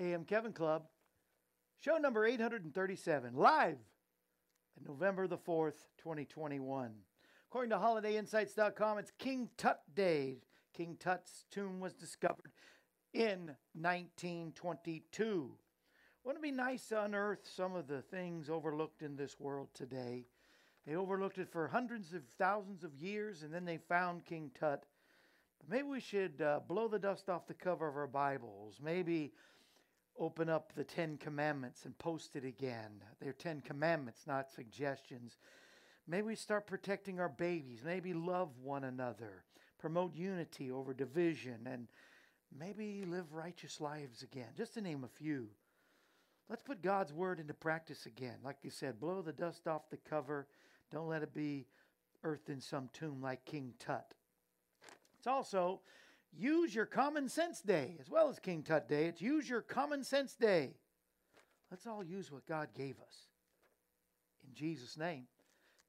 AM Kevin Club, show number 837, live November the 4th, 2021. According to HolidayInsights.com, it's King Tut Day. King Tut's tomb was discovered in 1922. Wouldn't it be nice to unearth some of the things overlooked in this world today? They overlooked it for hundreds of thousands of years, and then they found King Tut. Maybe we should uh, blow the dust off the cover of our Bibles. Maybe open up the Ten Commandments and post it again. They're Ten Commandments, not suggestions. Maybe we start protecting our babies. Maybe love one another. Promote unity over division. And maybe live righteous lives again, just to name a few. Let's put God's word into practice again. Like you said, blow the dust off the cover. Don't let it be earthed in some tomb like King Tut. It's also Use Your Common Sense Day, as well as King Tut Day. It's Use Your Common Sense Day. Let's all use what God gave us. In Jesus' name.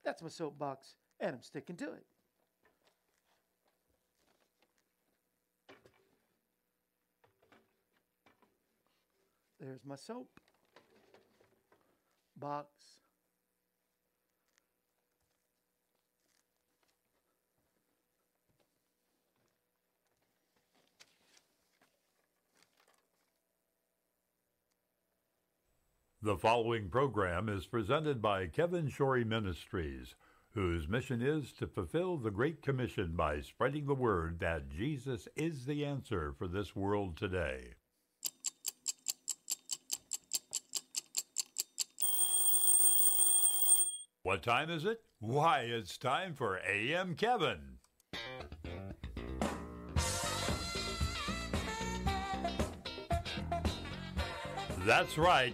That's my soapbox, and I'm sticking to it. There's my soap box. The following program is presented by Kevin Shorey Ministries, whose mission is to fulfill the Great Commission by spreading the word that Jesus is the answer for this world today. What time is it? Why, it's time for AM Kevin. That's right.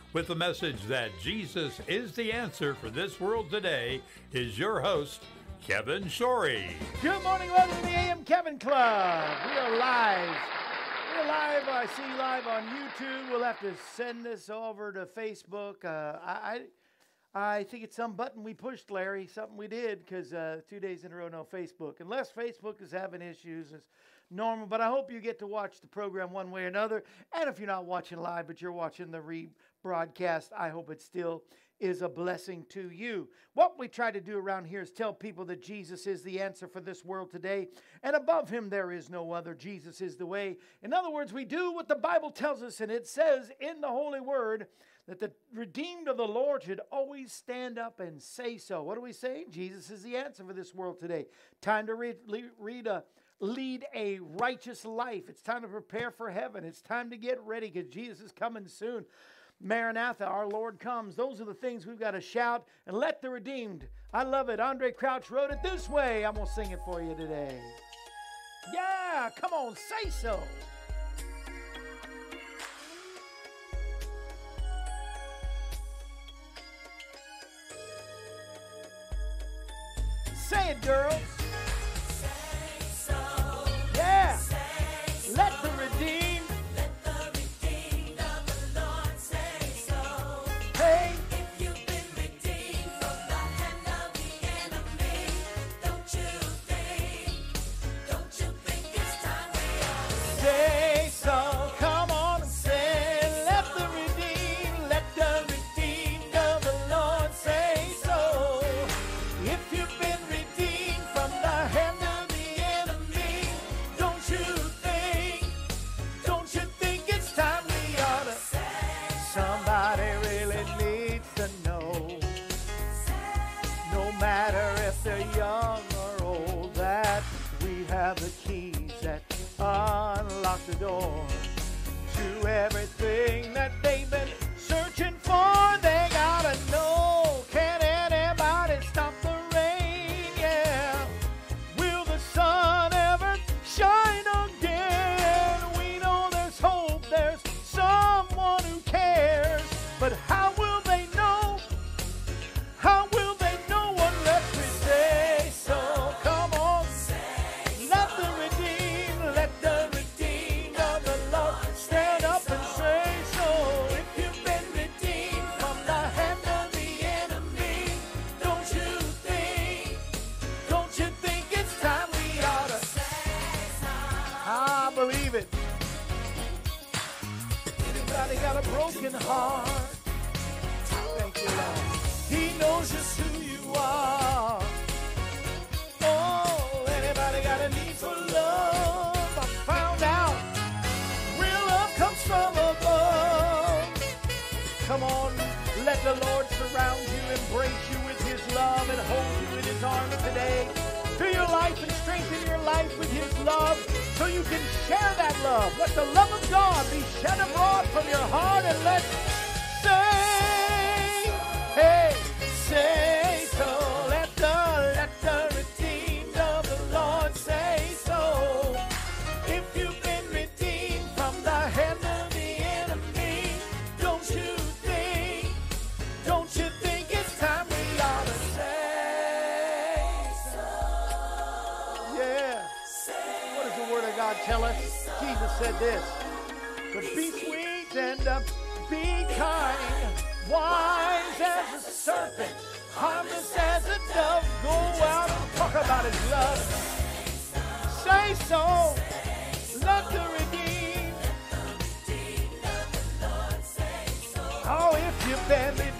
with the message that Jesus is the answer for this world today is your host, Kevin Shorey. Good morning, welcome to the AM Kevin Club. We are live. We're live. I see live on YouTube. We'll have to send this over to Facebook. Uh, I, I, think it's some button we pushed, Larry. Something we did because uh, two days in a row no Facebook. Unless Facebook is having issues, it's normal. But I hope you get to watch the program one way or another. And if you're not watching live, but you're watching the rebroadcast. I hope it still is a blessing to you. What we try to do around here is tell people that Jesus is the answer for this world today, and above him there is no other. Jesus is the way. In other words, we do what the Bible tells us, and it says in the Holy Word that the redeemed of the Lord should always stand up and say so. What are we saying? Jesus is the answer for this world today. Time to read, read a lead a righteous life. It's time to prepare for heaven. It's time to get ready because Jesus is coming soon. Maranatha, our Lord comes. Those are the things we've got to shout and let the redeemed. I love it. Andraé Crouch wrote it this way. I'm going to sing it for you today. Yeah, come on, say so. Girls. Have the keys that unlock the door to everything that they've God tell us? Jesus said this. But be sweet and uh, be kind, wise as a serpent, harmless as a dove. Go out and talk about His love. Say so. Let the redeemed. Oh, if you've been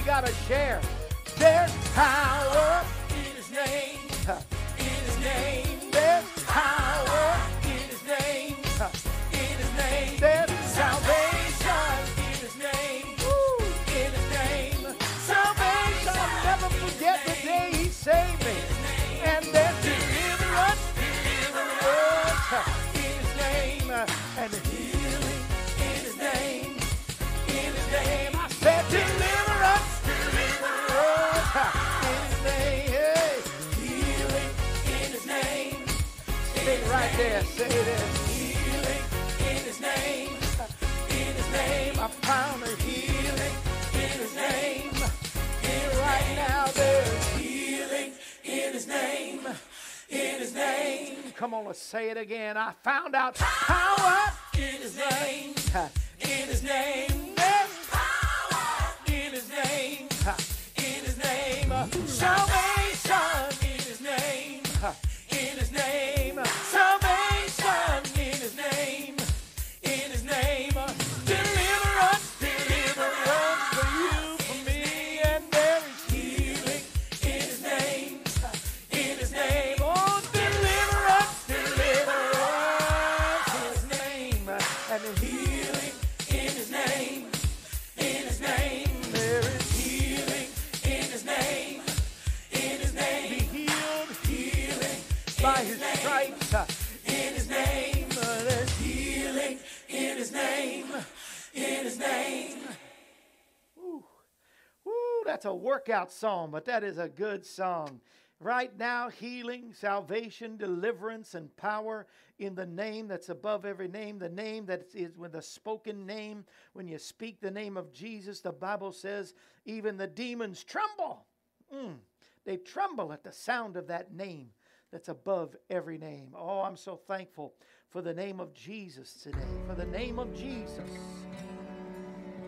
we got to share. There's power There. Say it. Healing in his name. In his name. I found a healing in his name. Here right now there's healing in his name. In his name. Come on, let's say it again. I found out power in his name. In his name. There's power in his name. In his name. Salvation that's a workout song, but that is a good song. Right now, healing, salvation, deliverance, and power in the name that's above every name, the name that is with a spoken name. When you speak the name of Jesus, the Bible says even the demons tremble. Mm, they tremble at the sound of that name that's above every name. Oh, I'm so thankful for the name of Jesus today, for the name of Jesus.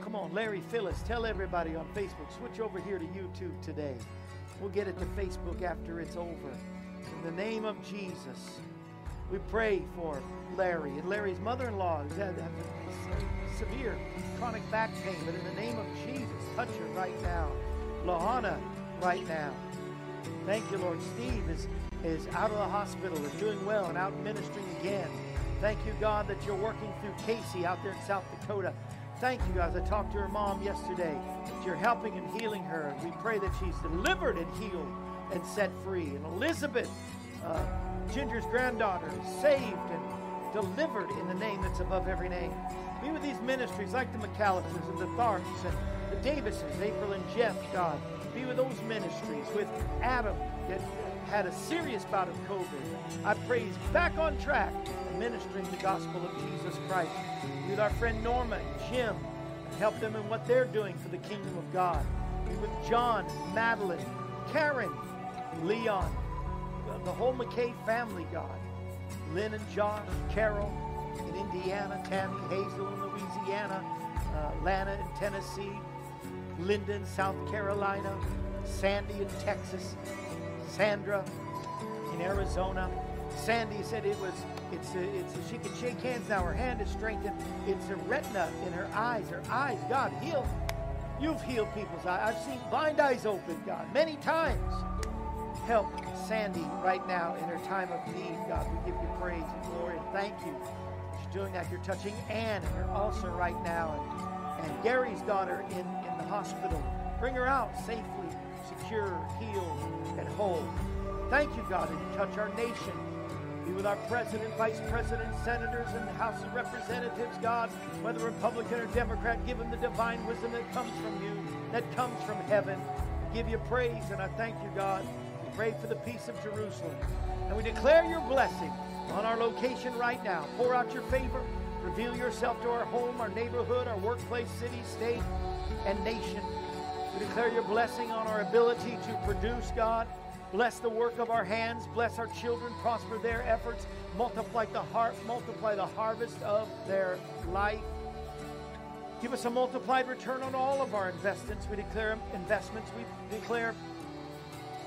Come on, Larry Phyllis, tell everybody on Facebook, switch over here to YouTube today. We'll get it to Facebook after it's over. In the name of Jesus, we pray for Larry and Larry's mother in law who's had severe chronic back pain. But in the name of Jesus, touch her right now. Lahana, right now. Thank you, Lord. Steve is, is out of the hospital, is doing well, and out ministering again. Thank you, God, that you're working through Casey out there in South Dakota. Thank you, guys. I talked to her mom yesterday that you're helping and healing her. We pray that she's delivered and healed and set free. And Elizabeth, uh, Ginger's granddaughter, saved and delivered in the name that's above every name. Be with these ministries like the McAllisters and the Tharps and the Davises, April and Jeff, God. Be with those ministries, with Adam, get had a serious bout of COVID. I pray he's back on track ministering the gospel of Jesus Christ. With our friend Norma and Jim, and help them in what they're doing for the kingdom of God. Be with John, Madeline, Karen, Leon, the, whole McKay family, God. Lynn and Josh, Carol in Indiana, Tammy, Hazel in Louisiana, uh, Lana in Tennessee, Linda in South Carolina, Sandy in Texas, Sandra in Arizona. Sandy said it was, it's, a, it's a, she can shake hands now. Her hand is strengthened. It's a retina in her eyes. Her eyes, God, heal. You've healed people's eyes. I've seen blind eyes open, God, many times. Help Sandy right now in her time of need, God. We give you praise and glory and thank you. She's doing that. You're touching Ann and her ulcer right now. And, and Gary's daughter in, in the hospital. Bring her out safely, secure, healed, and whole. Thank you, God, and you touch our nation. Be with our president, vice president, senators, and the House of Representatives, God, whether Republican or Democrat, give them the divine wisdom that comes from you, that comes from heaven. Give you praise, and I thank you, God. We pray for the peace of Jerusalem. And we declare your blessing on our location right now. Pour out your favor. Reveal yourself to our home, our neighborhood, our workplace, city, state, and nation. Declare your blessing on our ability to produce, God. Bless the work of our hands. Bless our children. Prosper their efforts. Multiply the heart. Multiply the harvest of their life. Give us a multiplied return on all of our investments. We declare investments. We declare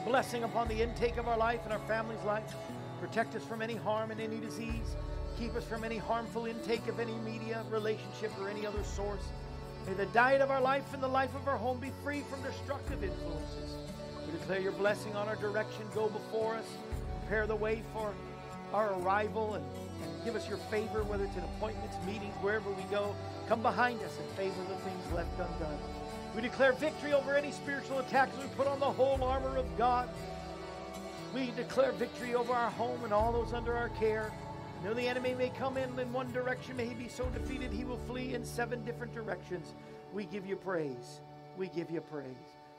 blessing upon the intake of our life and our family's life. Protect us from any harm and any disease. Keep us from any harmful intake of any media, relationship, or any other source. May the diet of our life and the life of our home be free from destructive influences. We declare your blessing on our direction. Go before us. Prepare the way for our arrival and, and give us your favor, whether it's in appointments, meetings, wherever we go. Come behind us and favor the things left undone. We declare victory over any spiritual attacks. We put on the whole armor of God. We declare victory over our home and all those under our care. Though the enemy may come in in one direction, may he be so defeated he will flee in seven different directions. We give you praise. We give you praise.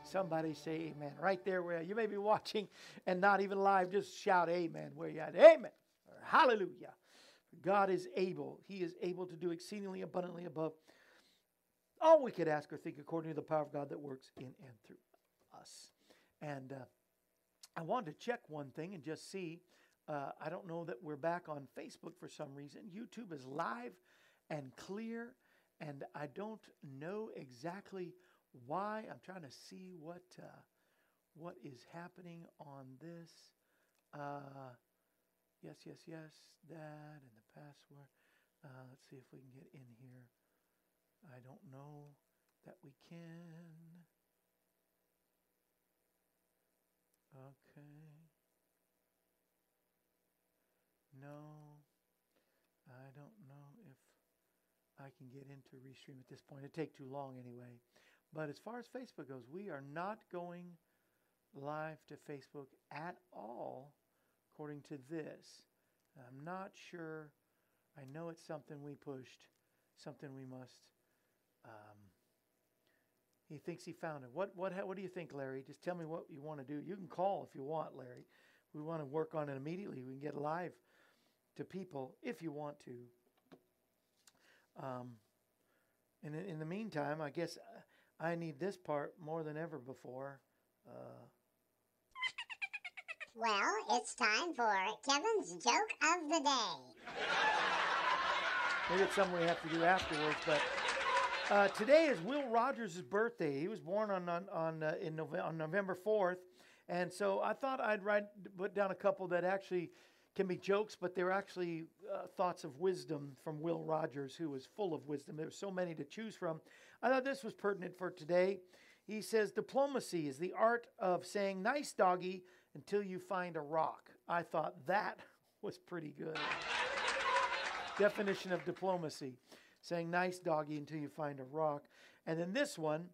Somebody say amen. Right there where you may be watching and not even live, just shout amen where you at. Amen. Or hallelujah. God is able. He is able to do exceedingly abundantly above all we could ask or think according to the power of God that works in and through us. And uh, I wanted to check one thing and just see. Uh, I don't know that we're back on Facebook for some reason. YouTube is live and clear, and I don't know exactly why. I'm trying to see what uh, what is happening on this. Uh, yes, yes, yes, that and the password. Uh, let's see if we can get in here. I don't know that we can. Okay. No, I don't know if I can get into Restream at this point. It'd take too long anyway. But as far as Facebook goes, we are not going live to Facebook at all, according to this. I'm not sure. I know it's something we pushed, something we must. Um, he thinks he found it. What what what do you think, Larry? Just tell me what you want to do. You can call if you want, Larry. We want to work on it immediately. We can get live to people if you want to. Um, and in, the meantime, I guess I need this part more than ever before. Uh, well, it's time for Kevin's joke of the day. Maybe it's something we have to do afterwards, but uh, today is Will Rogers' birthday. He was born on on, on uh, in November, on November fourth, and so I thought I'd write put down a couple that actually can be jokes, but they're actually uh, thoughts of wisdom from Will Rogers, who was full of wisdom. There's so many to choose from. I thought this was pertinent for today. He says, Diplomacy is the art of saying nice doggy until you find a rock. I thought that was pretty good. Definition of diplomacy saying nice doggy until you find a rock. And then this one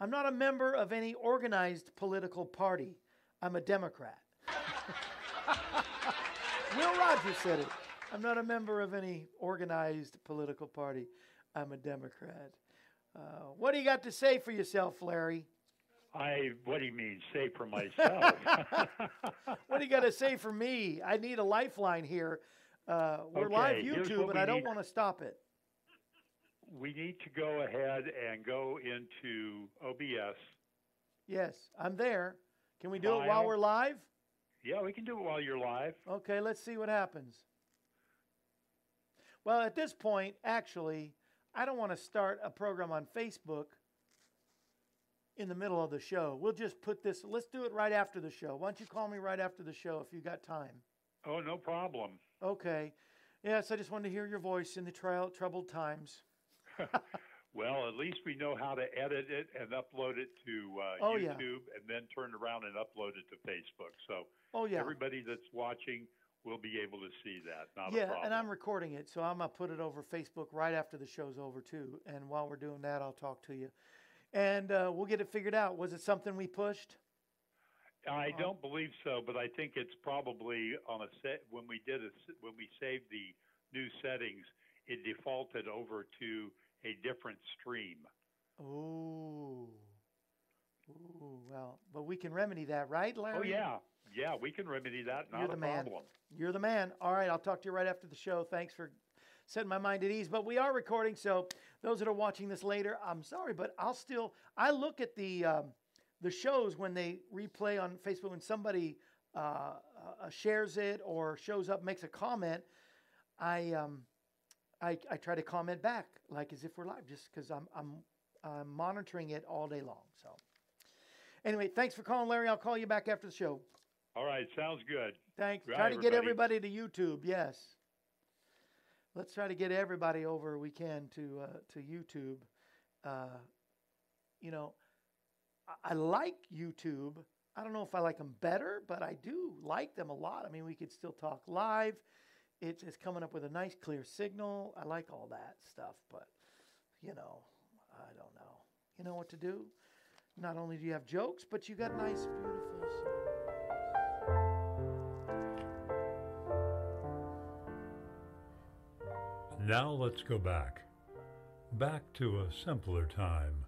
I'm not a member of any organized political party, I'm a Democrat. Rogers said it. I'm not a member of any organized political party. I'm a Democrat. Uh, what do you got to say for yourself, Larry? I what do you mean? Say for myself. what do you got to say for me? I need a lifeline here. Uh, we're live Okay, here's YouTube, and I don't want to stop it. we need to go ahead and go into OBS. Yes, I'm there. Can we do it while we're live? Yeah, we can do it while you're live. Okay, let's see what happens. Well, at this point, actually, I don't want to start a program on Facebook in the middle of the show. We'll just put this, let's do it right after the show. Why don't you call me right after the show if you got time? Oh, no problem. Okay. Yes, I just wanted to hear your voice in the trial, troubled times. Well, at least we know how to edit it and upload it to uh, Oh, yeah. YouTube and then turn around and upload it to Facebook. So Oh, yeah. everybody that's watching will be able to see that. Not yeah, and I'm recording it, so I'm gonna put it over Facebook right after the show's over too. And while we're doing that, I'll talk to you, and uh, we'll get it figured out. Was it something we pushed? I don't believe so, but I think it's probably on a set when we did a, when we saved the new settings, it defaulted over to a different stream. Ooh, ooh, well, but we can remedy that, right, Larry? Oh yeah, yeah, we can remedy that. Not You're a the man. problem. You're the man. All right, I'll talk to you right after the show. Thanks for setting my mind at ease. But we are recording, so those that are watching this later, I'm sorry, but I'll still I look at the um, the shows when they replay on Facebook when somebody uh, uh, shares it or shows up, makes a comment. I um, I, I try to comment back like as if we're live, just because I'm I'm I'm monitoring it all day long. So anyway, thanks for calling, Larry. I'll call you back after the show. All right, sounds good. Thanks. Right, try to get everybody. everybody to YouTube. Yes. Let's try to get everybody over we can to uh, to YouTube. Uh, you know, I, I like YouTube. I don't know if I like them better, but I do like them a lot. I mean, we could still talk live. It's, it's coming up with a nice, clear signal. I like all that stuff, but you know, I don't know. You know what to do. Not only do you have jokes, but you got nice, beautiful. Now let's go back. Back to a simpler time.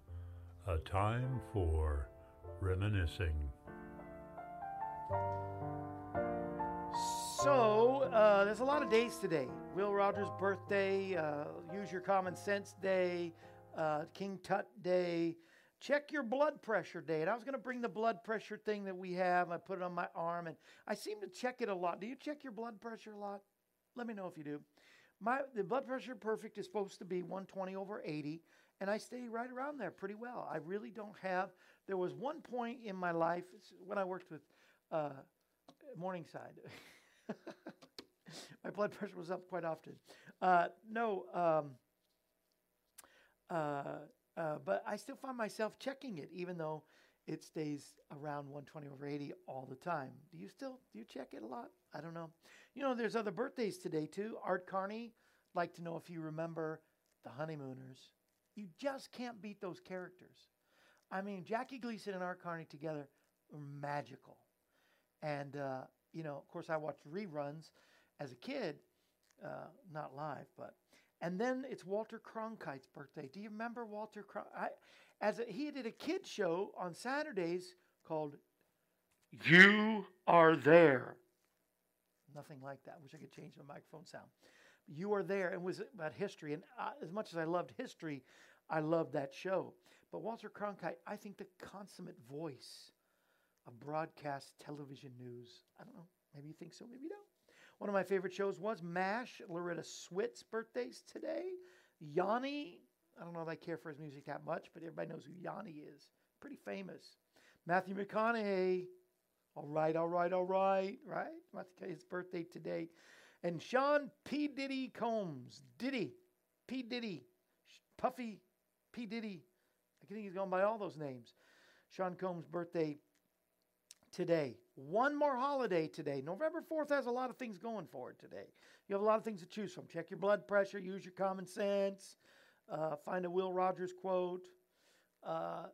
A time for reminiscing. So, uh, there's a lot of days today. Will Rogers' birthday, uh, Use Your Common Sense Day, uh, King Tut Day, Check Your Blood Pressure Day. And I was going to bring the blood pressure thing that we have. I put it on my arm, and I seem to check it a lot. Do you check your blood pressure a lot? Let me know if you do. My the blood pressure perfect is supposed to be 120 over 80, and I stay right around there pretty well. I really don't have. There was one point in my life when I worked with uh, Morningside. my blood pressure was up quite often. Uh, no, um, uh, uh, but I still find myself checking it, even though it stays around 120 over 80 all the time. Do you still do you check it a lot? I don't know. You know, there's other birthdays today too. Art Carney, like to know if you remember the Honeymooners. You just can't beat those characters. I mean, Jackie Gleason and Art Carney together were magical. And uh, you know, of course, I watched reruns as a kid, uh, not live, but. And then it's Walter Cronkite's birthday. Do you remember Walter Cronkite? As a, he did a kid show on Saturdays called "You Are There." Nothing like that. Wish I could change the microphone sound. You are there. It was about history, and uh, as much as I loved history, I loved that show. But Walter Cronkite, I think the consummate voice of broadcast television news. I don't know. Maybe you think so. Maybe you don't. One of my favorite shows was MASH. Loretta Swit's birthday's today. Yanni. I don't know if I care for his music that much, but everybody knows who Yanni is. Pretty famous. Matthew McConaughey. All right, all right, all right, right? Matthew McConaughey's birthday today. And Sean P. Diddy Combs. Diddy. P. Diddy. Puffy. P. Diddy. I think he's gone by all those names. Sean Combs' birthday today. One more holiday today. November 4th has a lot of things going for it today. You have a lot of things to choose from. Check your blood pressure, use your common sense, uh, find a Will Rogers quote, uh,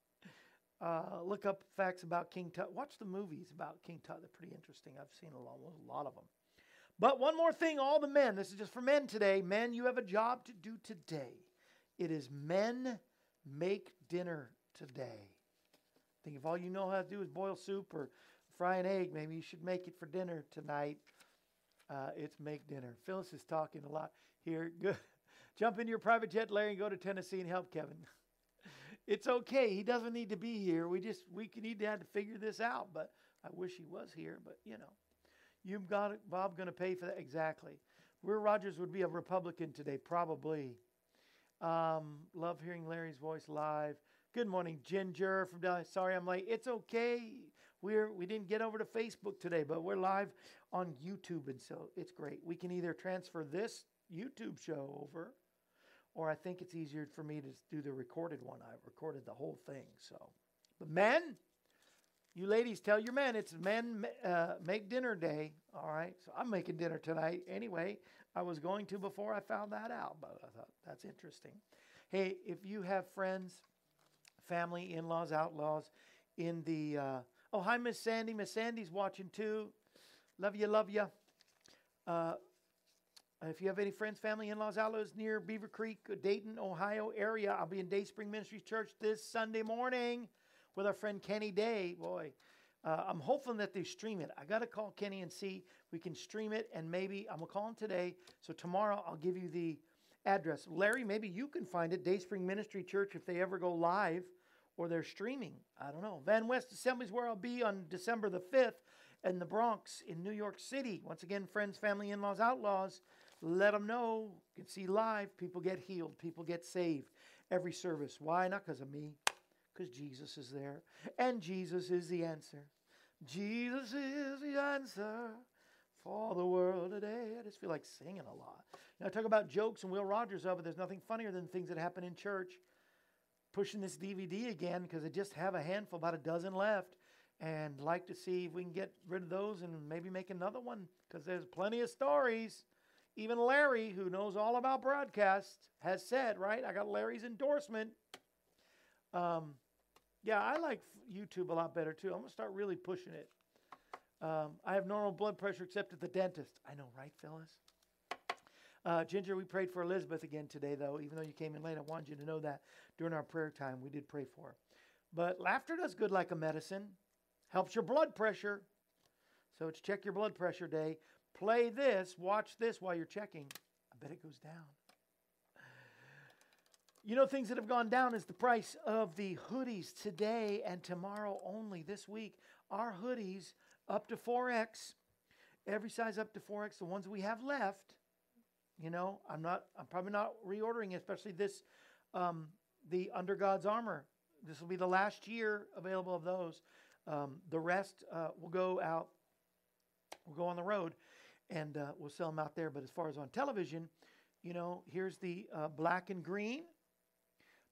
uh, look up facts about King Tut. Watch the movies about King Tut. They're pretty interesting. I've seen a lot, a lot of them. But one more thing, all the men, this is just for men today. Men, you have a job to do today. It is men make dinner today. Think if all you know how to do is boil soup or fry an egg, maybe you should make it for dinner tonight. Uh, it's make dinner. Phyllis is talking a lot here. Good. Jump into your private jet, Larry, and go to Tennessee and help Kevin. it's okay. He doesn't need to be here. We just we need to have to figure this out. But I wish he was here. But you know, you've got Bob going to pay for that exactly. Where Rogers would be a Republican today, probably. Um, love hearing Larry's voice live. Good morning, Ginger from Dallas. Sorry I'm late. It's okay. We're we didn't get over to Facebook today, but we're live on YouTube, and so it's great. We can either transfer this YouTube show over, or I think it's easier for me to do the recorded one. I recorded the whole thing, so. But men, you ladies, tell your men it's men uh, make dinner day. All right, so I'm making dinner tonight anyway. I was going to before I found that out, but I thought that's interesting. Hey, if you have friends, family, in laws, outlaws in the. Uh, oh, hi, Miss Sandy. Miss Sandy's watching too. Love you, love you. Uh, if you have any friends, family, in laws, outlaws near Beavercreek, Dayton, Ohio area, I'll be in Dayspring Ministries Church this Sunday morning with our friend Kenny Day. Boy, uh, I'm hoping that they stream it. I got to call Kenny and see we can stream it, and maybe I'm gonna call him today. So tomorrow I'll give you the address. Larry, maybe you can find it. Dayspring Ministry Church if they ever go live or they're streaming. I don't know. Van West Assembly is where I'll be on December the 5th in the Bronx in New York City. Once again, friends, family, in laws, outlaws. Let them know. You can see live. People get healed. People get saved. Every service. Why? Not because of me, because Jesus is there. And Jesus is the answer. Jesus is the answer for the world today. I just feel like singing a lot. Know, I talk about jokes and Will Rogers of it. There's nothing funnier than things that happen in church. Pushing this DVD again because I just have a handful, about a dozen left, and like to see if we can get rid of those and maybe make another one because there's plenty of stories. Even Larry, who knows all about broadcasts, has said, right? I got Larry's endorsement. Um, yeah, I like YouTube a lot better too. I'm gonna start really pushing it. Um, I have normal blood pressure except at the dentist. I know, right, Phyllis? Uh, Ginger, we prayed for Elizabeth again today, though. Even though you came in late, I wanted you to know that during our prayer time we did pray for her. But laughter does good like a medicine, helps your blood pressure. So it's check your blood pressure day. Play this, watch this while you're checking. I bet it goes down. You know, things that have gone down is the price of the hoodies today and tomorrow only this week. Our hoodies up to 4X, every size up to 4X, the ones we have left. You know, I'm not, I'm probably not reordering, especially this, um, the Under God's Armor. This will be the last year available of those. Um, the rest uh, will go out, We'll go on the road, and uh, we'll sell them out there. But as far as on television, you know, here's the uh, black and green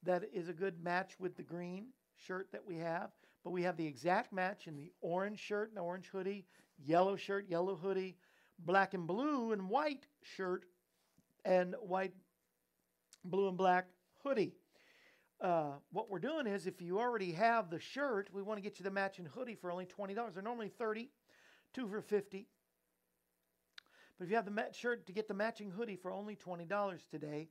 that is a good match with the green shirt that we have. But we have the exact match in the orange shirt and orange hoodie, yellow shirt, yellow hoodie, black and blue and white shirt, and white, blue and black hoodie. Uh, what we're doing is if you already have the shirt, we want to get you the matching hoodie for only $20. They're normally 30 two for 50 But if you have the mat- shirt to get the matching hoodie for only $20 today,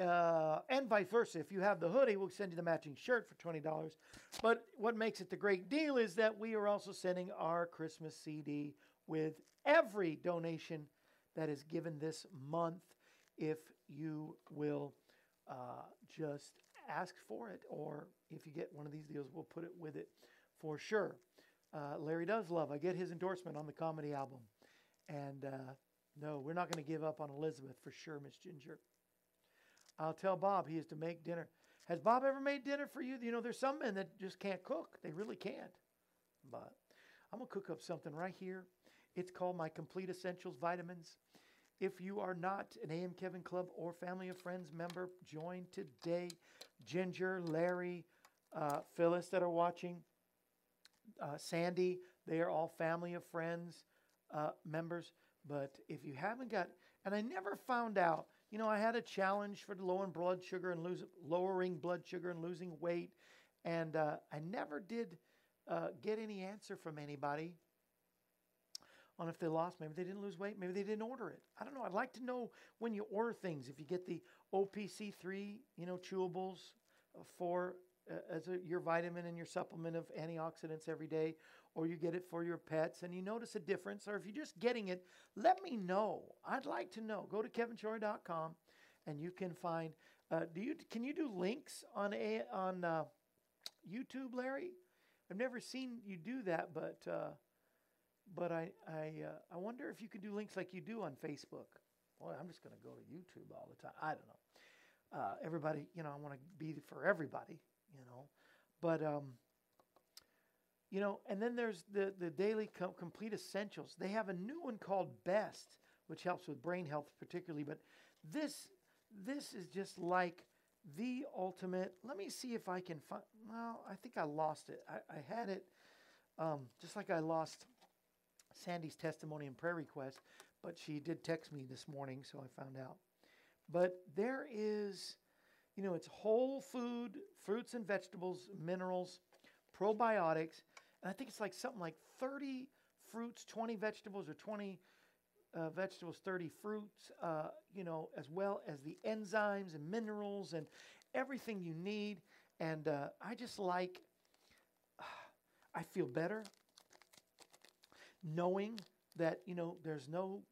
uh, and vice versa. If you have the hoodie, we'll send you the matching shirt for $20. But what makes it the great deal is that we are also sending our Christmas CD with every donation that is given this month if you will uh, just ask for it, or if you get one of these deals, we'll put it with it for sure. Uh, Larry does love. I get his endorsement on the comedy album. And uh, no, we're not going to give up on Elizabeth for sure, Miss Ginger. I'll tell Bob he is to make dinner. Has Bob ever made dinner for you? You know, there's some men that just can't cook. They really can't. But I'm to cook up something right here. It's called my Complete Essentials Vitamins. If you are not an AM Kevin Club or Family of Friends member, join today. Ginger, Larry, uh, Phyllis that are watching, uh, Sandy, they are all Family of Friends uh, members. But if you haven't got, and I never found out, you know, I had a challenge for lowering blood sugar and lose, lowering blood sugar and losing weight, and uh, I never did uh, get any answer from anybody on if they lost. Maybe they didn't lose weight. Maybe they didn't order it. I don't know. I'd like to know when you order things if you get the OPC3, you know, chewables for uh, as a, your vitamin and your supplement of antioxidants every day, or you get it for your pets and you notice a difference, or if you're just getting it, let me know. I'd like to know. Go to kevinshorey.com and you can find. Uh, do you can you do links on a on uh, YouTube, Larry? I've never seen you do that, but uh, but I I uh, I wonder if you could do links like you do on Facebook. Boy, I'm just going to go to YouTube all the time. I don't know. Uh, everybody, you know, I want to be for everybody, you know, but um, you know, and then there's the the daily com- complete essentials. They have a new one called Best, which helps with brain health particularly. But this this is just like the ultimate. Let me see if I can find. Well, I think I lost it. I, I had it um, just like I lost Sandy's testimony and prayer request, but she did text me this morning, so I found out. But there is, you know, it's whole food, fruits and vegetables, minerals, probiotics, and I think it's like something like 30 fruits, 20 vegetables, or 20 uh, vegetables, 30 fruits, uh, you know, as well as the enzymes and minerals and everything you need. And uh, I just like, I feel better knowing that, you know, there's no,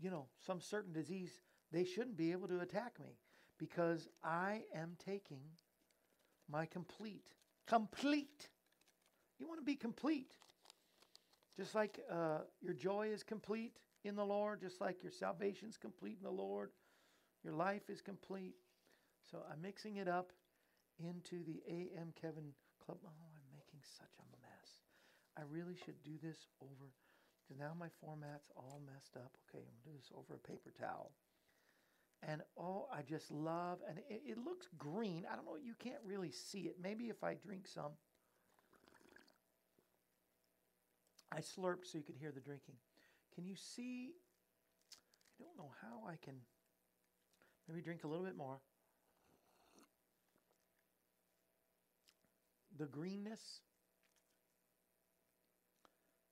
you know, some certain disease, they shouldn't be able to attack me because I am taking my complete, complete. You want to be complete. Just like uh, your joy is complete in the Lord, just like your salvation is complete in the Lord, your life is complete. So I'm mixing it up into the AM Kevin Club. Oh, I'm making such a. I really should do this over because now my format's all messed up. Okay, I'm gonna do this over a paper towel. And oh, I just love, and it, it looks green. I don't know, you can't really see it. Maybe if I drink some. I slurped so you could hear the drinking. Can you see? I don't know how I can. Maybe drink a little bit more. The greenness,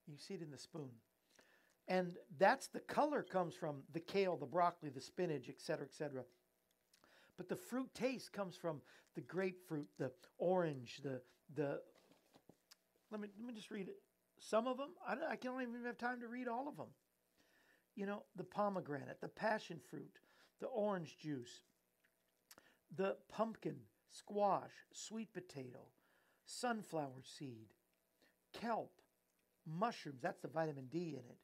you see it in the spoon. And that's the color comes from the kale, the broccoli, the spinach, et cetera, et cetera. But the fruit taste comes from the grapefruit, the orange, the the. Let me let me just read it. Some of them I I don't even have time to read all of them. You know, the pomegranate, the passion fruit, the orange juice, the pumpkin, squash, sweet potato, sunflower seed, kelp, mushrooms. That's the vitamin D in it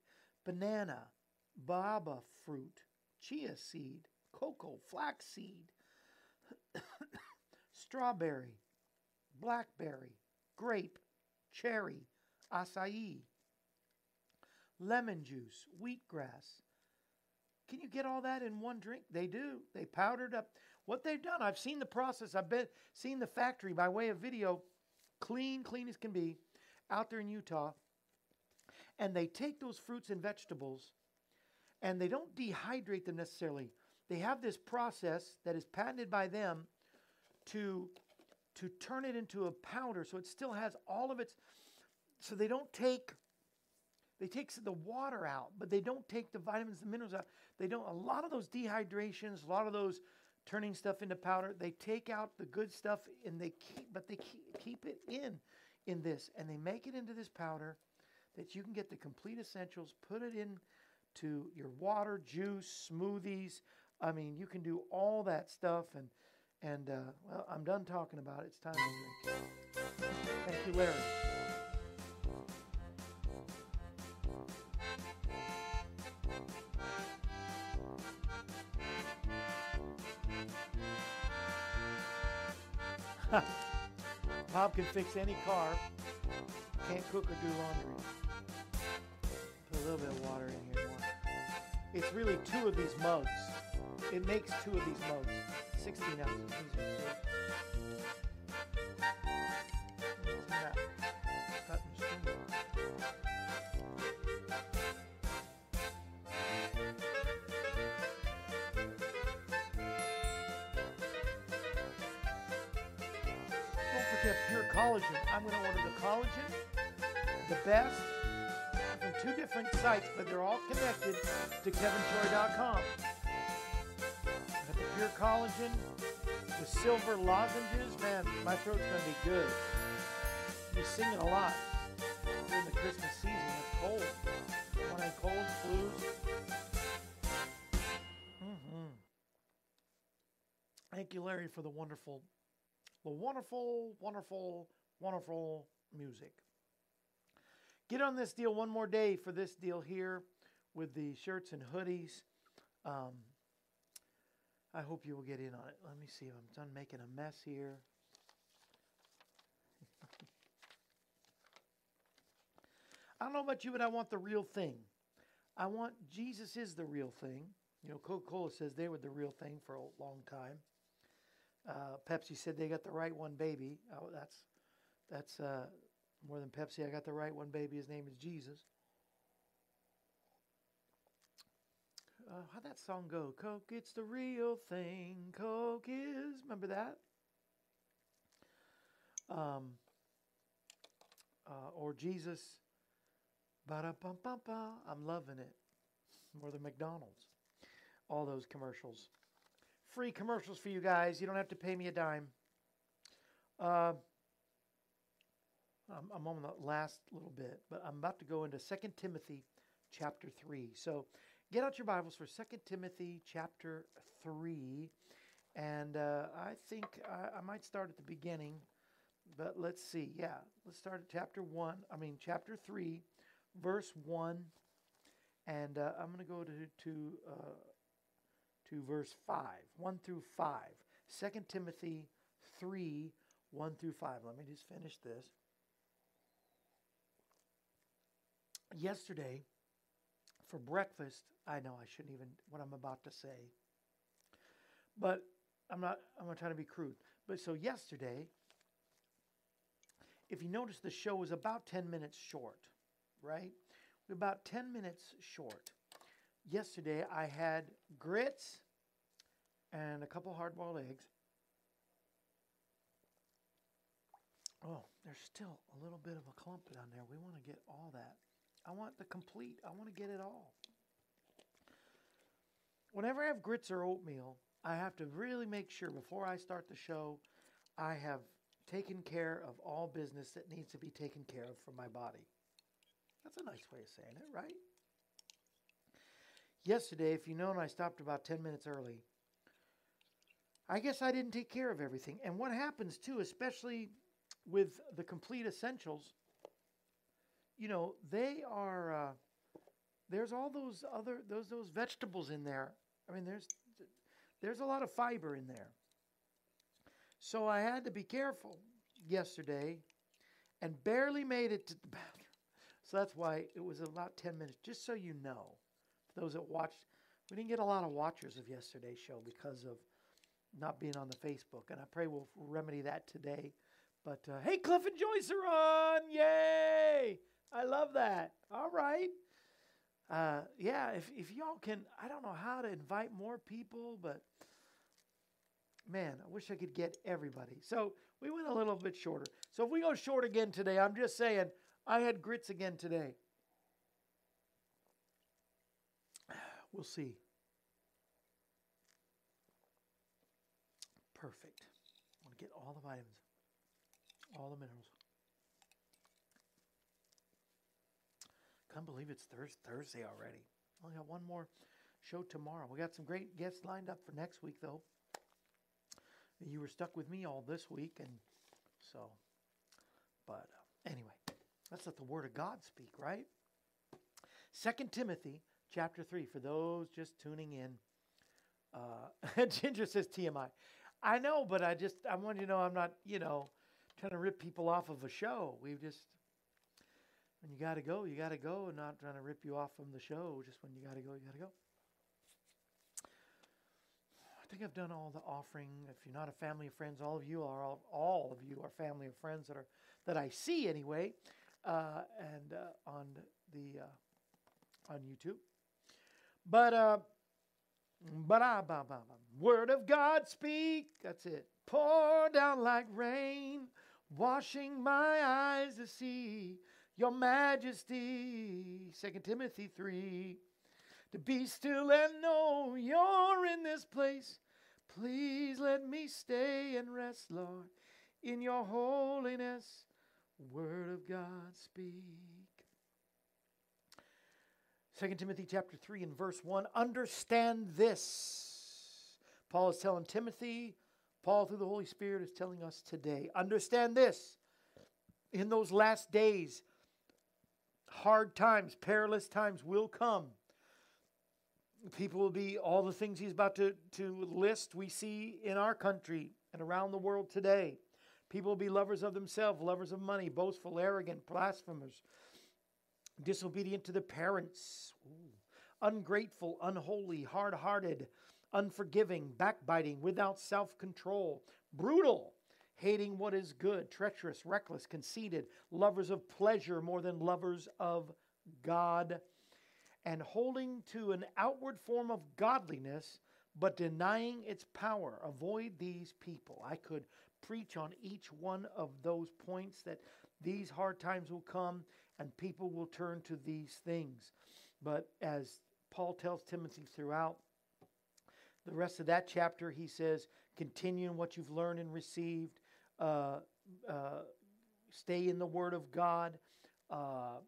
banana, baba fruit, chia seed, cocoa, flaxseed, strawberry, blackberry, grape, cherry, acai, lemon juice, wheatgrass. Can you get all that in one drink? They do. They powdered up. What they've done, I've seen the process. I've been seen the factory by way of video, clean, clean as can be, out there in Utah and they take those fruits and vegetables and they don't dehydrate them necessarily. They have this process that is patented by them to to turn it into a powder so it still has all of its so they don't take they take the water out but they don't take the vitamins the minerals out they don't a lot of those dehydrations a lot of those turning stuff into powder they take out the good stuff and they keep but they keep, keep it in in this and they make it into this powder that you can get the complete essentials, put it in to your water, juice, smoothies. I mean, you can do all that stuff. And, and uh, well, I'm done talking about it. It's time to drink. Thank you, Larry. Bob can fix any car, can't cook or do laundry little bit of water in here more. It's really two of these mugs. It makes two of these mugs. 16 ounces. Don't forget pure collagen. I'm going to order the collagen, the best, two different sites, but they're all connected to kevinshorey.com. Got the pure collagen, the silver lozenges, man, my throat's gonna be good. You're singing a lot during the Christmas season. It's cold. One ain't cold, flus. Mm-hmm. Thank you, Larry, for the wonderful, the wonderful, wonderful, wonderful music. Get on this deal one more day for this deal here with the shirts and hoodies. Um, I hope you will get in on it. Let me see if I'm done making a mess here. I don't know about you, but I want the real thing. I want Jesus is the real thing. You know, Coca Cola says they were the real thing for a long time. Uh, Pepsi said they got the right one, baby. Oh, that's that's uh, more than Pepsi. I got the right one, baby. His name is Jesus. Uh, how'd that song go? Coke, it's the real thing. Coke is. Remember that? Um, uh, or Jesus. Ba-da-bum-bum-ba. I'm loving it. More than McDonald's. All those commercials. Free commercials for you guys. You don't have to pay me a dime. Uh, I'm, I'm on the last little bit, but I'm about to go into 2 Timothy chapter 3. So get out your Bibles for 2 Timothy chapter 3. And uh, I think I, I might start at the beginning, but let's see. Yeah, let's start at chapter 1, I mean, chapter 3, verse 1. And uh, I'm going to go to, to, uh, to verse 5, 1 through 5. 2 Timothy 3, 1 through 5. Let me just finish this. Yesterday, for breakfast, I know I shouldn't even what I'm about to say. But I'm not I'm not trying to be crude. But so yesterday, if you notice the show was about 10 minutes short, right? We're about 10 minutes short. Yesterday I had grits and a couple hard-boiled eggs. Oh, there's still a little bit of a clump down there. We want to get all that. I want the complete. I want to get it all. Whenever I have grits or oatmeal, I have to really make sure before I start the show, I have taken care of all business that needs to be taken care of for my body. That's a nice way of saying it, right? Yesterday, if you know, and I stopped about 10 minutes early. I guess I didn't take care of everything. And what happens too, especially with the complete essentials, you know, they are. Uh, there's all those other those those vegetables in there. I mean, there's there's a lot of fiber in there. So I had to be careful yesterday, and barely made it to the bathroom. So that's why it was about ten minutes. Just so you know, for those that watched, we didn't get a lot of watchers of yesterday's show because of not being on the Facebook, and I pray we'll remedy that today. But uh, hey, Cliff and Joyce are on! Yay! I love that. All right. Uh, yeah, if, if y'all can, I don't know how to invite more people, but man, I wish I could get everybody. So we went a little bit shorter. So if we go short again today, I'm just saying, I had grits again today. We'll see. Perfect. I want to get all the vitamins, all the minerals. I can't believe it's Thurs Thursday already. Only got one more show tomorrow. We got some great guests lined up for next week, though. You were stuck with me all this week, and so, but uh, anyway, let's let the Word of God speak, right? Second Timothy chapter three. For those just tuning in, uh, Ginger says TMI. I know, but I just I want you to know I'm not you know trying to rip people off of a show. We've just when you got to go, you got to go, and not trying to rip you off from the show. Just when you got to go, you got to go. I think I've done all the offering. If you're not a family of friends, all of you are all, all of you are family of friends that are that I see anyway, uh, and uh, on the uh, on YouTube. But uh, but word of God speak. That's it. Pour down like rain, washing my eyes to see your majesty. Second Timothy 3. To be still and know you're in this place. Please let me stay and rest, Lord, in your holiness. Word of God speak. 2 Timothy chapter 3 and verse 1 understand this. Paul is telling Timothy, Paul through the Holy Spirit is telling us today. Understand this. In those last days, hard times, perilous times will come. People will be all the things he's about to, to list, we see in our country and around the world today. People will be lovers of themselves, lovers of money, boastful, arrogant, blasphemers, disobedient to their parents, ungrateful, unholy, hard hearted, unforgiving, backbiting, without self control, brutal, hating what is good, treacherous, reckless, conceited, lovers of pleasure more than lovers of God, and holding to an outward form of godliness, but denying its power. Avoid these people. I could preach on each one of those points that these hard times will come and people will turn to these things. But as Paul tells Timothy throughout the rest of that chapter, he says, continue in what you've learned and received, uh, uh, stay in the Word of God. Uh,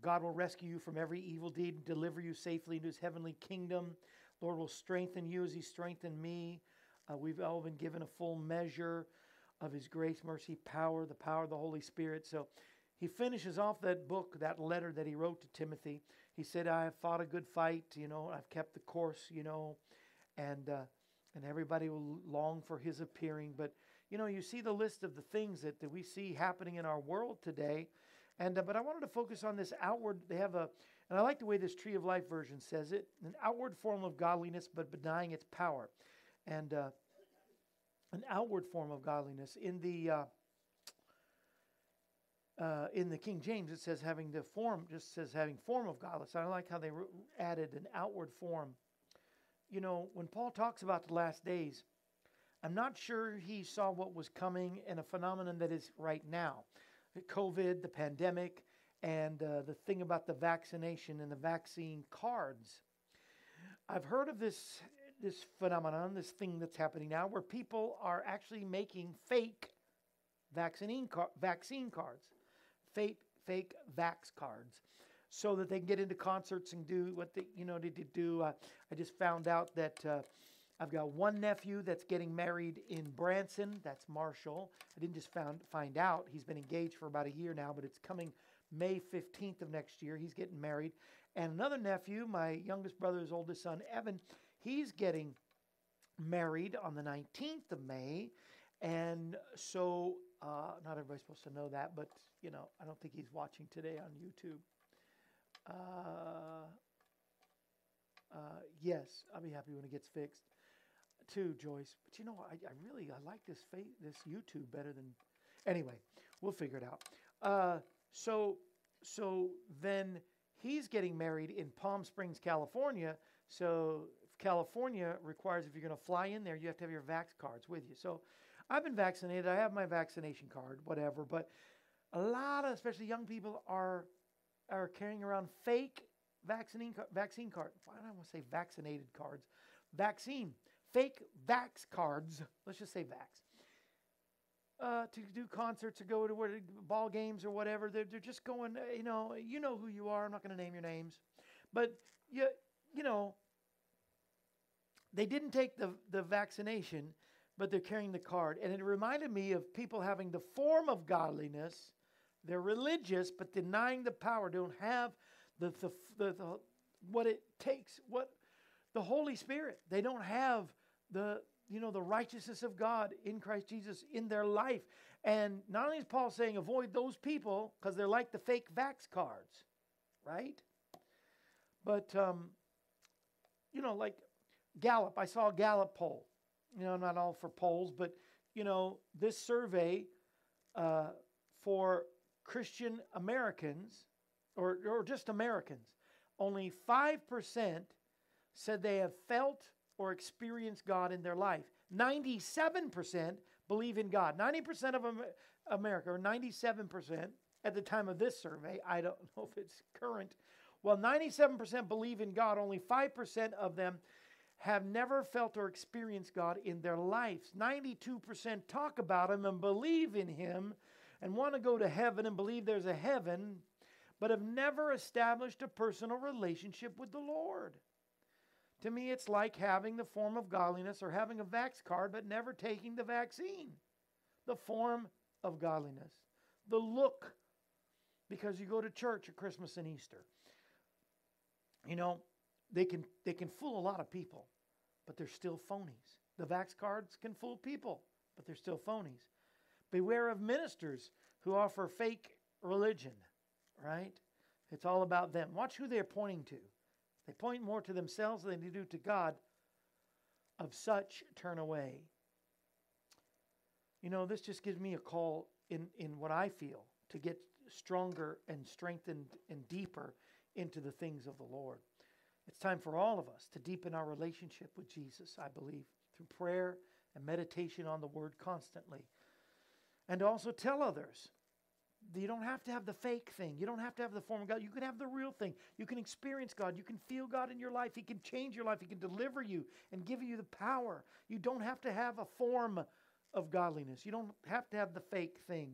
God will rescue you from every evil deed and deliver you safely into his heavenly kingdom. Lord will strengthen you as he strengthened me. Uh, we've all been given a full measure of his grace, mercy, power, the power of the Holy Spirit. So he finishes off that book, that letter that he wrote to Timothy. He said, I have fought a good fight, you know, I've kept the course, you know, and, uh, and everybody will long for his appearing. But, you know, you see the list of the things that, that we see happening in our world today. And, uh, but I wanted to focus on this outward, they have a, and I like the way this Tree of Life version says it, an outward form of godliness, but denying its power. And uh, an outward form of godliness. In the uh, uh, in the King James, it says having the form, just says having form of godliness. I like how they added an outward form. You know, when Paul talks about the last days, I'm not sure he saw what was coming in a phenomenon that is right now COVID, the pandemic, and uh, the thing about the vaccination and the vaccine cards. I've heard of this this phenomenon, this thing that's happening now, where people are actually making fake vaccine car- vaccine cards fake fake vax cards so that they can get into concerts and do what they you know they do. Uh, I just found out that uh, I've got one nephew that's getting married in Branson. That's Marshall. I didn't just found find out he's been engaged for about a year now, but it's coming May 15th of next year. He's getting married. And another nephew, my youngest brother's oldest son, Evan, he's getting married on the 19th of May. And so, uh, not everybody's supposed to know that, but you know, I don't think he's watching today on YouTube. Uh, uh, yes, I'll be happy when it gets fixed. Too, Joyce. But you know, I, I really I like this fa- this YouTube better than. Anyway, we'll figure it out. Uh, so so then he's getting married in Palm Springs, California. So California requires if you're going to fly in there, you have to have your vax cards with you. So I've been vaccinated. I have my vaccination card, whatever. But a lot of, especially young people, are are carrying around fake vaccine vaccine cards. Why do I want to say vaccinated cards? Vaccine, fake vax cards. Let's just say vax. Uh, to do concerts or go to ball games or whatever. They're, they're just going, uh, you know, you know who you are. I'm not going to name your names. But, you, you know, they didn't take the, the vaccination, but they're carrying the card. And it reminded me of people having the form of godliness, they're religious, but denying the power, don't have the, the, the, the what it takes, what the Holy Spirit. They don't have the you know the righteousness of God in Christ Jesus in their life. And not only is Paul saying avoid those people because they're like the fake vax cards, right? But um, you know, like Gallup, I saw a Gallup poll. You know, I'm not all for polls, but you know, this survey uh, for Christian Americans, or, or just Americans, only 5% said they have felt or experience God in their life. 97% believe in God. 90% of America, or 97% at the time of this survey, I don't know if it's current. Well, 97% believe in God. Only 5% of them have never felt or experienced God in their lives. 92% talk about Him and believe in Him and want to go to heaven and believe there's a heaven, but have never established a personal relationship with the Lord. To me, it's like having the form of godliness or having a vax card but never taking the vaccine. The form of godliness, the look, because you go to church at Christmas and Easter. You know, they can they can fool a lot of people, but they're still phonies. The vax cards can fool people, but they're still phonies. Beware of ministers who offer fake religion, right? It's all about them. Watch who they're pointing to. They point more to themselves than they do to God. Of such, turn away. You know, this just gives me a call in, in what I feel to get stronger and strengthened and deeper into the things of the Lord. It's time for all of us to deepen our relationship with Jesus, I believe, through prayer and meditation on the Word constantly. And also tell others. You don't have to have the fake thing. You don't have to have the form of God. You can have the real thing. You can experience God. You can feel God in your life. He can change your life. He can deliver you and give you the power. You don't have to have a form of godliness. You don't have to have the fake thing.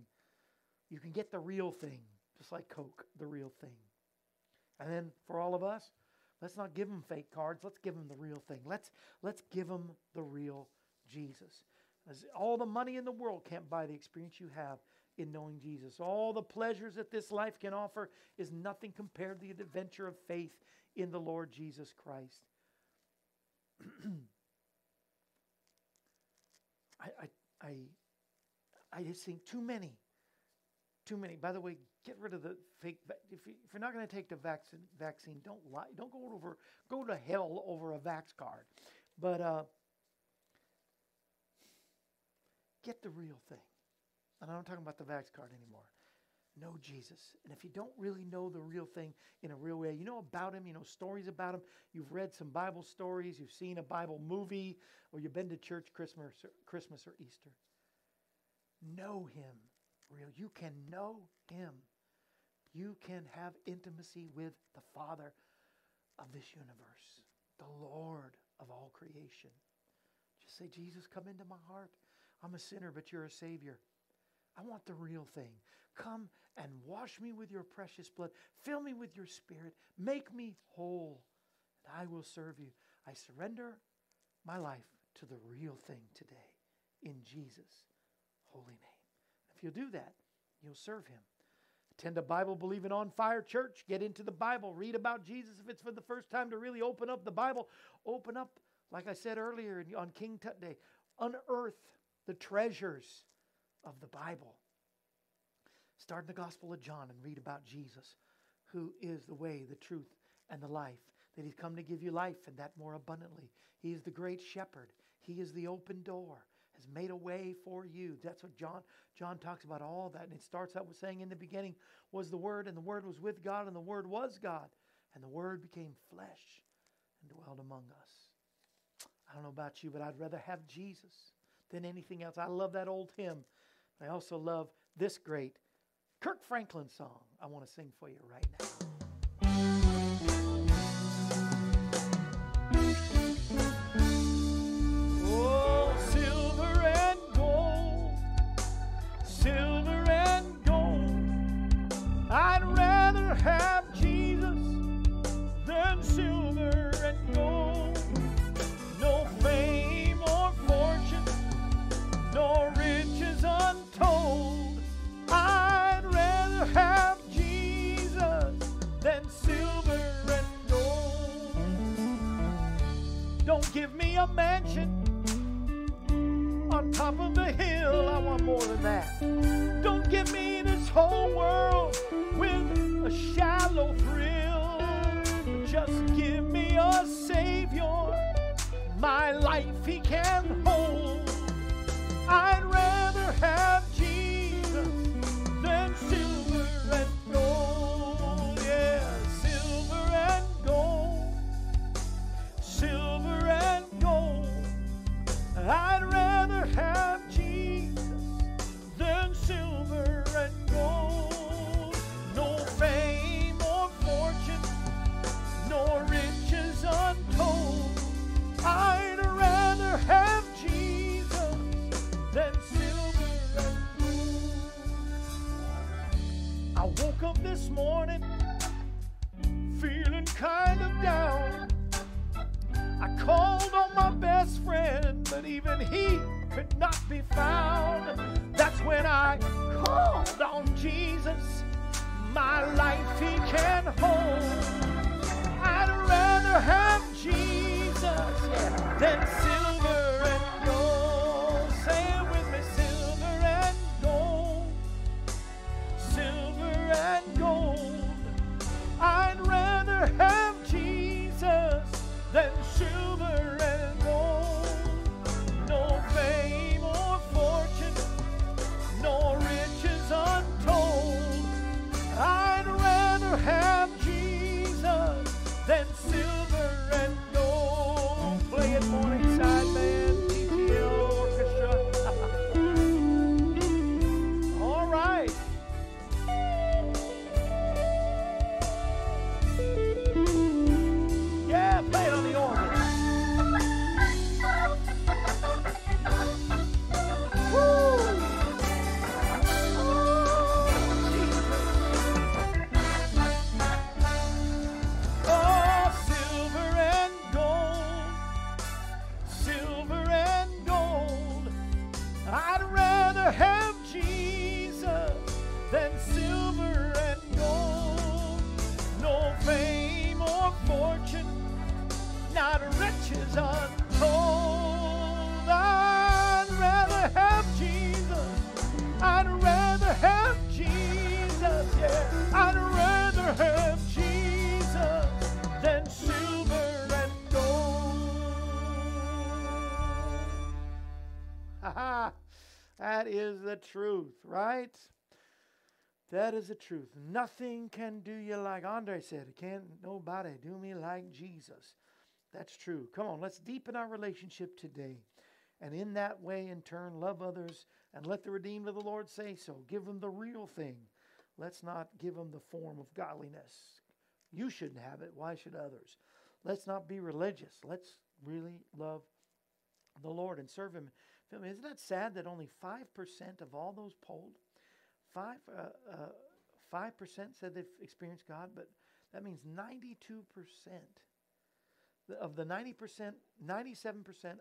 You can get the real thing, just like Coke, the real thing. And then for all of us, let's not give them fake cards. Let's give them the real thing. Let's let's give them the real Jesus. As all the money in the world can't buy the experience you have in knowing Jesus. All the pleasures that this life can offer is nothing compared to the adventure of faith in the Lord Jesus Christ. I, I, I, I just think too many, too many. By the way, get rid of the fake. If, you, you're not going to take the vaccine, vaccine, don't lie. Don't go over, go to hell over a vax card. But uh, get the real thing. And I'm not talking about the vax card anymore. Know Jesus. And if you don't really know the real thing in a real way, you know about him, you know stories about him, you've read some Bible stories, you've seen a Bible movie, or you've been to church Christmas or, Christmas or Easter. Know him real. You can know him. You can have intimacy with the Father of this universe, the Lord of all creation. Just say, Jesus, come into my heart. I'm a sinner, but you're a Savior. I want the real thing. Come and wash me with your precious blood. Fill me with your spirit. Make me whole, and I will serve you. I surrender my life to the real thing today in Jesus' holy name. If you'll do that, you'll serve him. Attend a Bible believing on fire church. Get into the Bible. Read about Jesus. If it's for the first time to really open up the Bible, open up, like I said earlier on King Tut Day, unearth the treasures of the Bible. Start in the Gospel of John and read about Jesus, who is the way, the truth, and the life. That he's come to give you life and that more abundantly. He is the great shepherd. He is the open door, has made a way for you. That's what John John talks about all that. And it starts out with saying in the beginning was the word, and the word was with God, and the word was God. And the word became flesh and dwelled among us. I don't know about you, but I'd rather have Jesus than anything else. I love that old hymn. I also love this great Kirk Franklin song I want to sing for you right now. A mansion on top of the hill. I want more than that. Don't give me this whole world with a shallow thrill. Just give me a Savior. My life He can hold. I'd rather have fortune, not riches untold. I'd rather have Jesus. I'd rather have Jesus. Yeah, I'd rather have Jesus than silver and gold. Ha ha. That is the truth, right? That is the truth. Nothing can do you like Andraé said. Can't nobody do me like Jesus. That's true. Come on, let's deepen our relationship today. And in that way, in turn, love others and let the redeemed of the Lord say so. Give them the real thing. Let's not give them the form of godliness. You shouldn't have it. Why should others? Let's not be religious. Let's really love the Lord and serve Him. Isn't that sad that only 5% of all those polled, 5, uh, uh, 5% said they've experienced God, but that means 92% of the 90%, 97%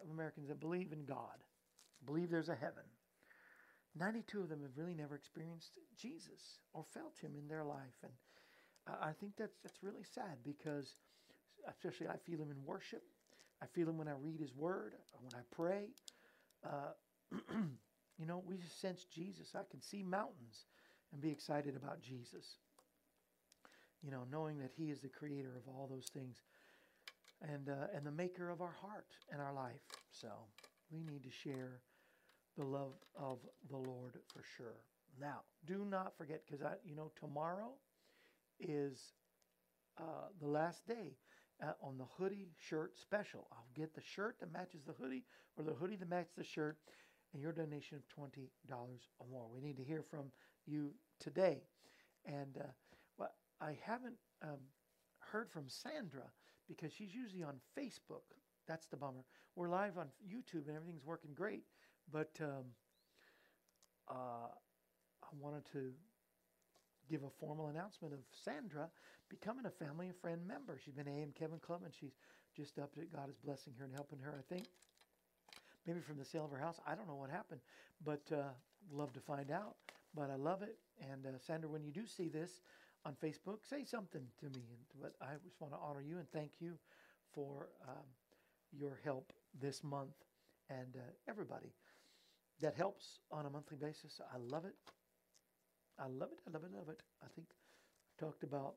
of Americans that believe in God, believe there's a heaven, 92 of them have really never experienced Jesus or felt Him in their life. And I I think that's, that's really sad because, especially, I feel Him in worship. I feel Him when I read His Word, when I pray. Uh, you know, we just sense Jesus. I can see mountains and be excited about Jesus. You know, knowing that He is the creator of all those things and uh, and the maker of our heart and our life. So we need to share the love of the Lord for sure. Now, do not forget because I, you know, tomorrow is uh, the last day uh, on the hoodie shirt special. I'll get the shirt that matches the hoodie or the hoodie that matches the shirt, and your donation of twenty dollars or more. We need to hear from you today, and uh, well, I haven't um, heard from Sandra because she's usually on Facebook. That's the bummer. We're live on YouTube and everything's working great, but um, uh, I wanted to give a formal announcement of Sandra becoming a family and friend member. She's been AM Kevin Club and she's just up to God is blessing her and helping her. I think maybe from the sale of her house. I don't know what happened, but uh, love to find out. But I love it. And uh, Sandra, when you do see this on Facebook, say something to me. And but I just want to honor you and thank you for um, your help this month and uh, everybody that helps on a monthly basis. I love it. I love it. I love it. Love it. I think I talked about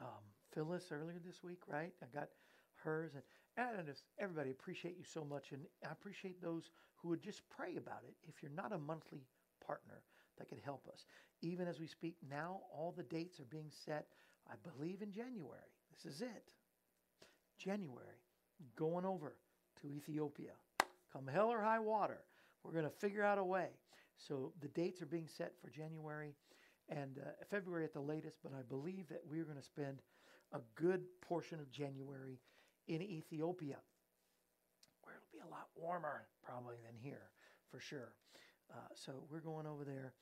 um, Phyllis earlier this week, right? I got hers, and, and just everybody appreciate you so much, and I appreciate those who would just pray about it. If you're not a monthly partner, that could help us. Even as we speak now, all the dates are being set. I believe in January. This is it. January, going over to Ethiopia. Come hell or high water, we're going to figure out a way. So the dates are being set for January and uh, February at the latest, but I believe that we're going to spend a good portion of January in Ethiopia, where it'll be a lot warmer probably than here, for sure. Uh, so we're going over there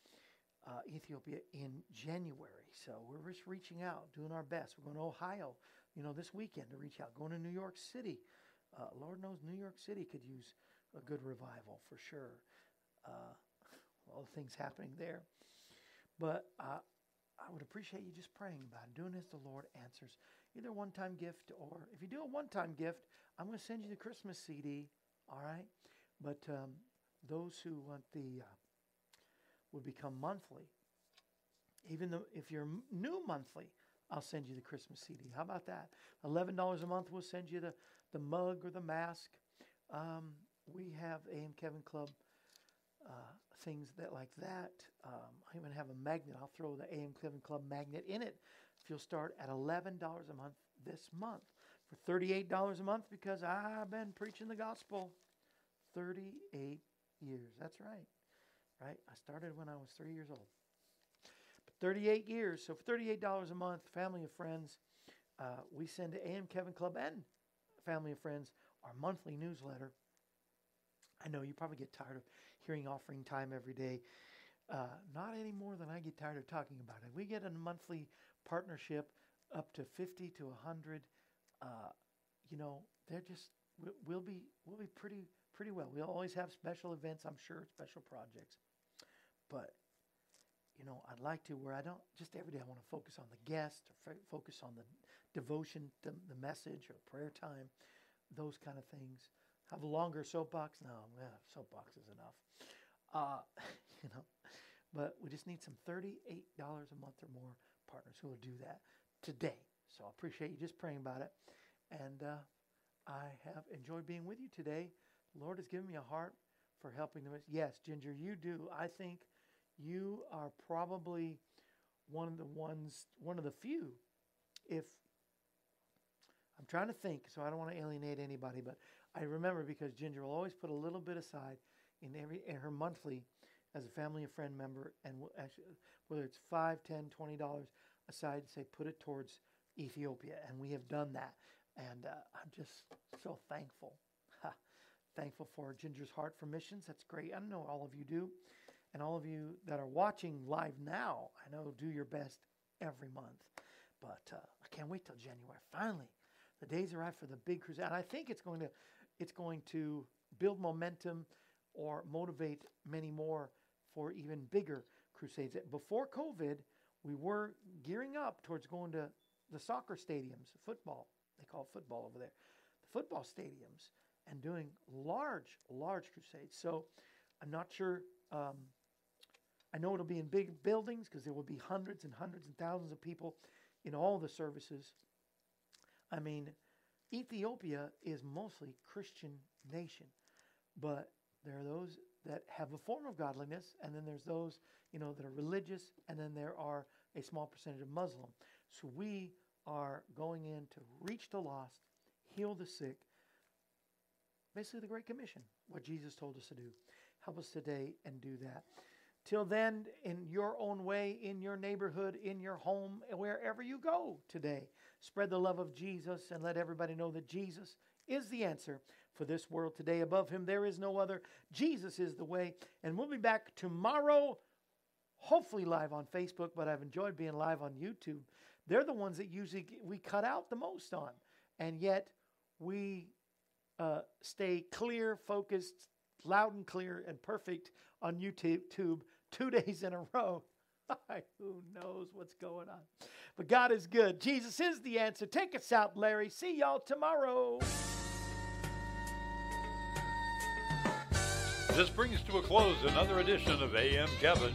uh, Ethiopia in January. So we're just reaching out, doing our best. We're going to Ohio, you know, this weekend to reach out. Going to New York City. Uh, Lord knows New York City could use a good revival for sure. Uh, all the things happening there. But uh, I would appreciate you just praying about it, doing as the Lord answers. Either one time gift or if you do a one time gift, I'm going to send you the Christmas CD. All right. But um, those who want the uh, would become monthly. Even though if you're new monthly, I'll send you the Christmas CD. How about that? Eleven dollars a month. We'll send you the the mug or the mask. Um, we have AM Kevin Club uh, things that like that. Um, I even have a magnet. I'll throw the AM Kevin Club magnet in it. You'll start at eleven dollars a month this month for thirty-eight dollars a month because I've been preaching the gospel thirty-eight years. That's right, right. I started when I was three years old. But thirty-eight years. So for thirty-eight dollars a month, family and friends, uh, we send to AM Kevin Club and family and friends our monthly newsletter. I know you probably get tired of hearing offering time every day. Uh, not any more than I get tired of talking about it. We get a monthly partnership up to 50 to 100. Uh, you know, they're just we'll be we'll be pretty pretty well. We'll always have special events, I'm sure, special projects. But you know, I'd like to where I don't just every day I want to focus on the guest or f- focus on the devotion, the, the message or prayer time, those kind of things. Have a longer soapbox? No, yeah, soapbox is enough. Uh, you know, but we just need some $38 a month or more partners who will do that today. So I appreciate you just praying about it. And uh, I have enjoyed being with you today. The Lord has given me a heart for helping them. Yes, Ginger, you do. I think you are probably one of the ones, one of the few. If I'm trying to think, so I don't want to alienate anybody, but I remember because Ginger will always put a little bit aside in every in her monthly as a family and friend member, and actually, whether it's five, ten, twenty dollars aside, say put it towards Ethiopia, and we have done that, and uh, I'm just so thankful, thankful for Ginger's heart for missions. That's great. I know all of you do, and all of you that are watching live now, I know do your best every month, but uh, I can't wait till January. Finally, the days arrive for the big crusade. And I think it's going to it's going to build momentum or motivate many more for even bigger crusades. Before COVID, we were gearing up towards going to the soccer stadiums, football, they call it football over there, the football stadiums, and doing large, large crusades. So I'm not sure. Um, I know it'll be in big buildings because there will be hundreds and hundreds and thousands of people in all the services. I mean, Ethiopia is mostly Christian nation, but there are those that have a form of godliness, and then there's those you know that are religious, and then there are a small percentage of Muslim. So we are going in to reach the lost, heal the sick. Basically, the Great Commission, what Jesus told us to do. Help us today and do that. Till then, in your own way, in your neighborhood, in your home, wherever you go today, spread the love of Jesus and let everybody know that Jesus is the answer for this world today. Above him, there is no other. Jesus is the way. And we'll be back tomorrow, hopefully live on Facebook, but I've enjoyed being live on YouTube. They're the ones that usually we cut out the most on. And yet we uh, stay clear, focused, loud and clear, and perfect on YouTube two days in a row. Who knows what's going on? But God is good. Jesus is the answer. Take us out, Larry. See y'all tomorrow. This brings to a close another edition of AM Kevin.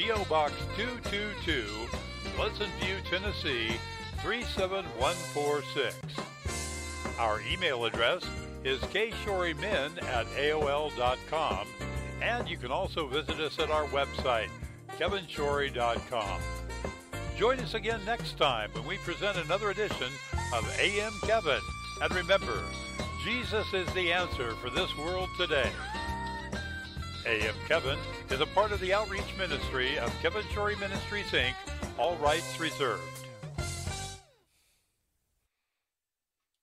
P.O. Box 222, Pleasant View, Tennessee 37146. Our email address is kshorymen at aol.com, and you can also visit us at our website, kevinshorey.com. Join us again next time when we present another edition of AM Kevin. And remember, Jesus is the answer for this world today. AM Kevin is a part of the outreach ministry of Kevin Shorey Ministries, Inc., all rights reserved.